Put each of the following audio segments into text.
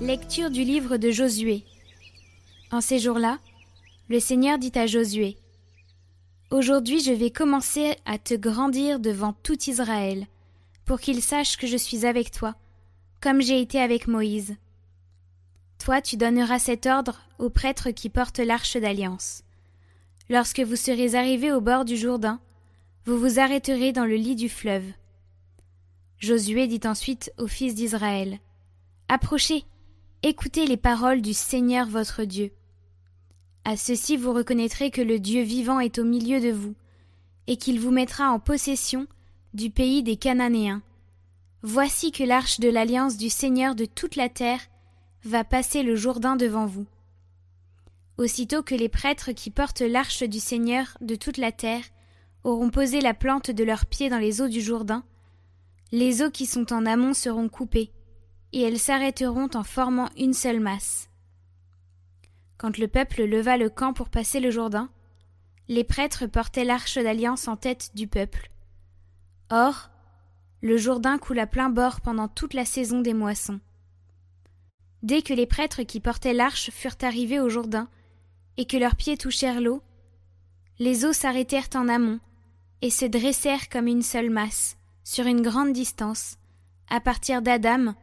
Lecture du livre de Josué. En ces jours-là, le Seigneur dit à Josué Aujourd'hui je vais commencer à te grandir devant tout Israël, pour qu'ils sachent que je suis avec toi, comme j'ai été avec Moïse. Toi tu donneras cet ordre aux prêtres qui portent l'arche d'alliance. Lorsque vous serez arrivés au bord du Jourdain, vous vous arrêterez dans le lit du fleuve. Josué dit ensuite aux fils d'Israël Approchez, Écoutez les paroles du Seigneur votre Dieu. À ceci vous reconnaîtrez que le Dieu vivant est au milieu de vous, et qu'il vous mettra en possession du pays des Cananéens. Voici que l'arche de l'alliance du Seigneur de toute la terre va passer le Jourdain devant vous. Aussitôt que les prêtres qui portent l'arche du Seigneur de toute la terre auront posé la plante de leurs pieds dans les eaux du Jourdain, les eaux qui sont en amont seront coupées, et elles s'arrêteront en formant une seule masse. Quand le peuple leva le camp pour passer le Jourdain, les prêtres portaient l'arche d'alliance en tête du peuple. Or, le Jourdain coula plein bord pendant toute la saison des moissons. Dès que les prêtres qui portaient l'arche furent arrivés au Jourdain, et que leurs pieds touchèrent l'eau, les eaux s'arrêtèrent en amont, et se dressèrent comme une seule masse, sur une grande distance, à partir d'Adam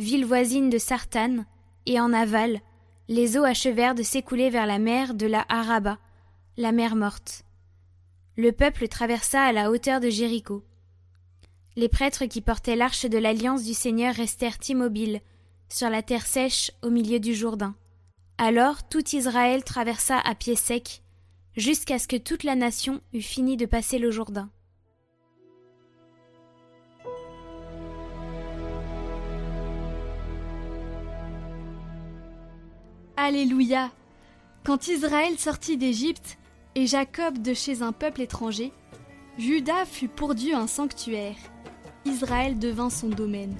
ville voisine de Sartane, et en aval, les eaux achevèrent de s'écouler vers la mer de la Haraba, la mer morte. Le peuple traversa à la hauteur de Jéricho. Les prêtres qui portaient l'arche de l'alliance du Seigneur restèrent immobiles, sur la terre sèche au milieu du Jourdain. Alors tout Israël traversa à pied sec, jusqu'à ce que toute la nation eût fini de passer le Jourdain. Alléluia. Quand Israël sortit d'Égypte et Jacob de chez un peuple étranger, Judas fut pour Dieu un sanctuaire. Israël devint son domaine.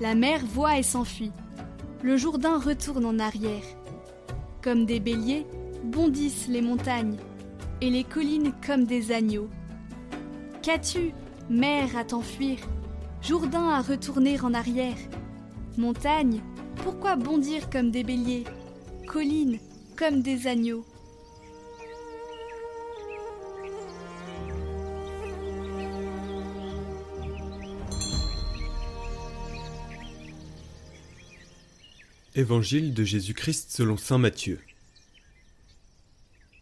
La mer voit et s'enfuit. Le Jourdain retourne en arrière. Comme des béliers, bondissent les montagnes, et les collines comme des agneaux. Qu'as-tu, mer à t'enfuir, Jourdain à retourner en arrière, montagne pourquoi bondir comme des béliers, collines comme des agneaux Évangile de Jésus-Christ selon Saint Matthieu.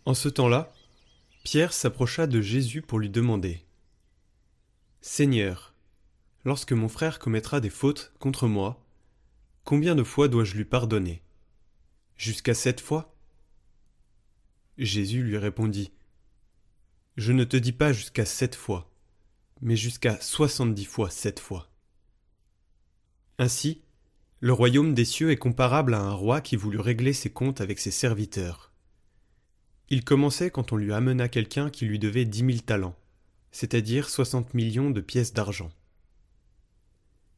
En ce temps-là, Pierre s'approcha de Jésus pour lui demander Seigneur, lorsque mon frère commettra des fautes contre moi, Combien de fois dois-je lui pardonner? Jusqu'à sept fois? Jésus lui répondit Je ne te dis pas jusqu'à sept fois, mais jusqu'à soixante-dix fois sept fois. Ainsi, le royaume des cieux est comparable à un roi qui voulut régler ses comptes avec ses serviteurs. Il commençait quand on lui amena quelqu'un qui lui devait dix mille talents, c'est-à-dire soixante millions de pièces d'argent.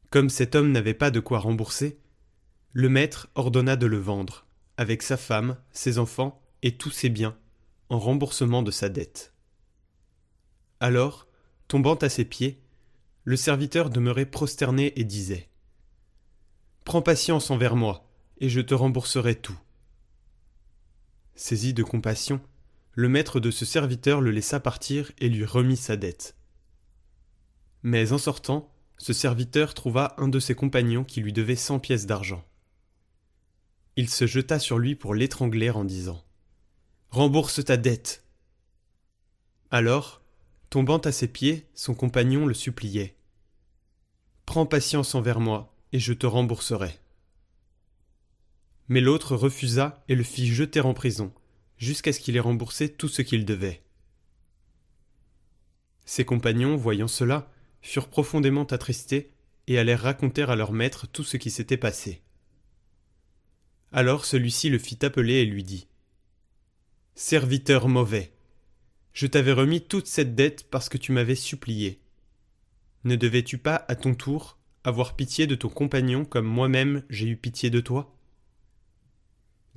Comme cet homme n'avait pas de quoi rembourser, le maître ordonna de le vendre, avec sa femme, ses enfants et tous ses biens, en remboursement de sa dette. Alors, tombant à ses pieds, le serviteur demeurait prosterné et disait Prends patience envers moi, et je te rembourserai tout. Saisi de compassion, le maître de ce serviteur le laissa partir et lui remit sa dette. Mais en sortant, ce serviteur trouva un de ses compagnons qui lui devait cent pièces d'argent. Il se jeta sur lui pour l'étrangler en disant Rembourse ta dette. Alors, tombant à ses pieds, son compagnon le suppliait Prends patience envers moi, et je te rembourserai. Mais l'autre refusa et le fit jeter en prison, jusqu'à ce qu'il ait remboursé tout ce qu'il devait. Ses compagnons, voyant cela, furent profondément attristés et allèrent raconter à leur maître tout ce qui s'était passé. Alors celui-ci le fit appeler et lui dit Serviteur mauvais, je t'avais remis toute cette dette parce que tu m'avais supplié. Ne devais-tu pas, à ton tour, avoir pitié de ton compagnon comme moi-même j'ai eu pitié de toi?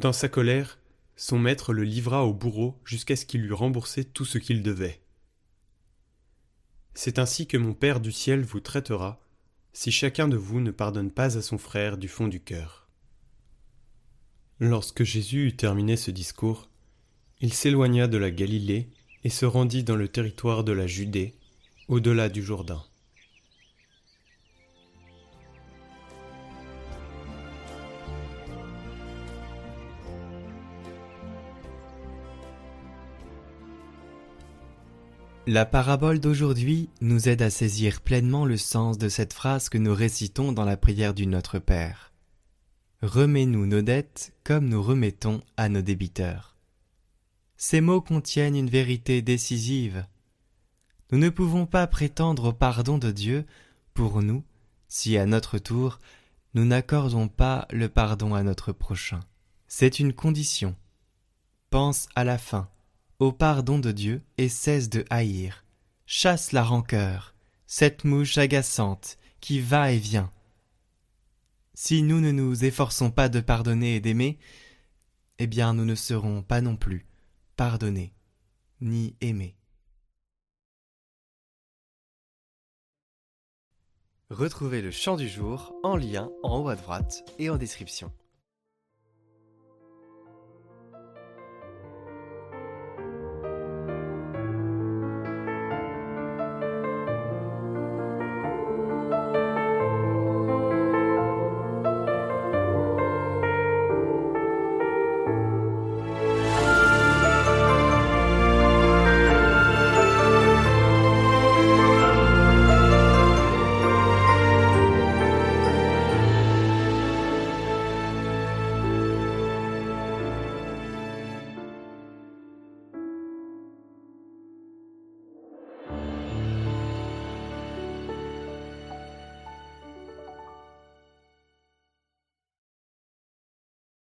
Dans sa colère, son maître le livra au bourreau jusqu'à ce qu'il eût remboursé tout ce qu'il devait. C'est ainsi que mon Père du ciel vous traitera, si chacun de vous ne pardonne pas à son frère du fond du cœur. Lorsque Jésus eut terminé ce discours, il s'éloigna de la Galilée et se rendit dans le territoire de la Judée, au-delà du Jourdain. La parabole d'aujourd'hui nous aide à saisir pleinement le sens de cette phrase que nous récitons dans la prière du Notre Père. Remets-nous nos dettes comme nous remettons à nos débiteurs. Ces mots contiennent une vérité décisive. Nous ne pouvons pas prétendre au pardon de Dieu pour nous si à notre tour nous n'accordons pas le pardon à notre prochain. C'est une condition. Pense à la fin, au pardon de Dieu et cesse de haïr. Chasse la rancœur, cette mouche agaçante qui va et vient, si nous ne nous efforçons pas de pardonner et d'aimer, eh bien nous ne serons pas non plus pardonnés ni aimés. Retrouvez le chant du jour en lien en haut à droite et en description.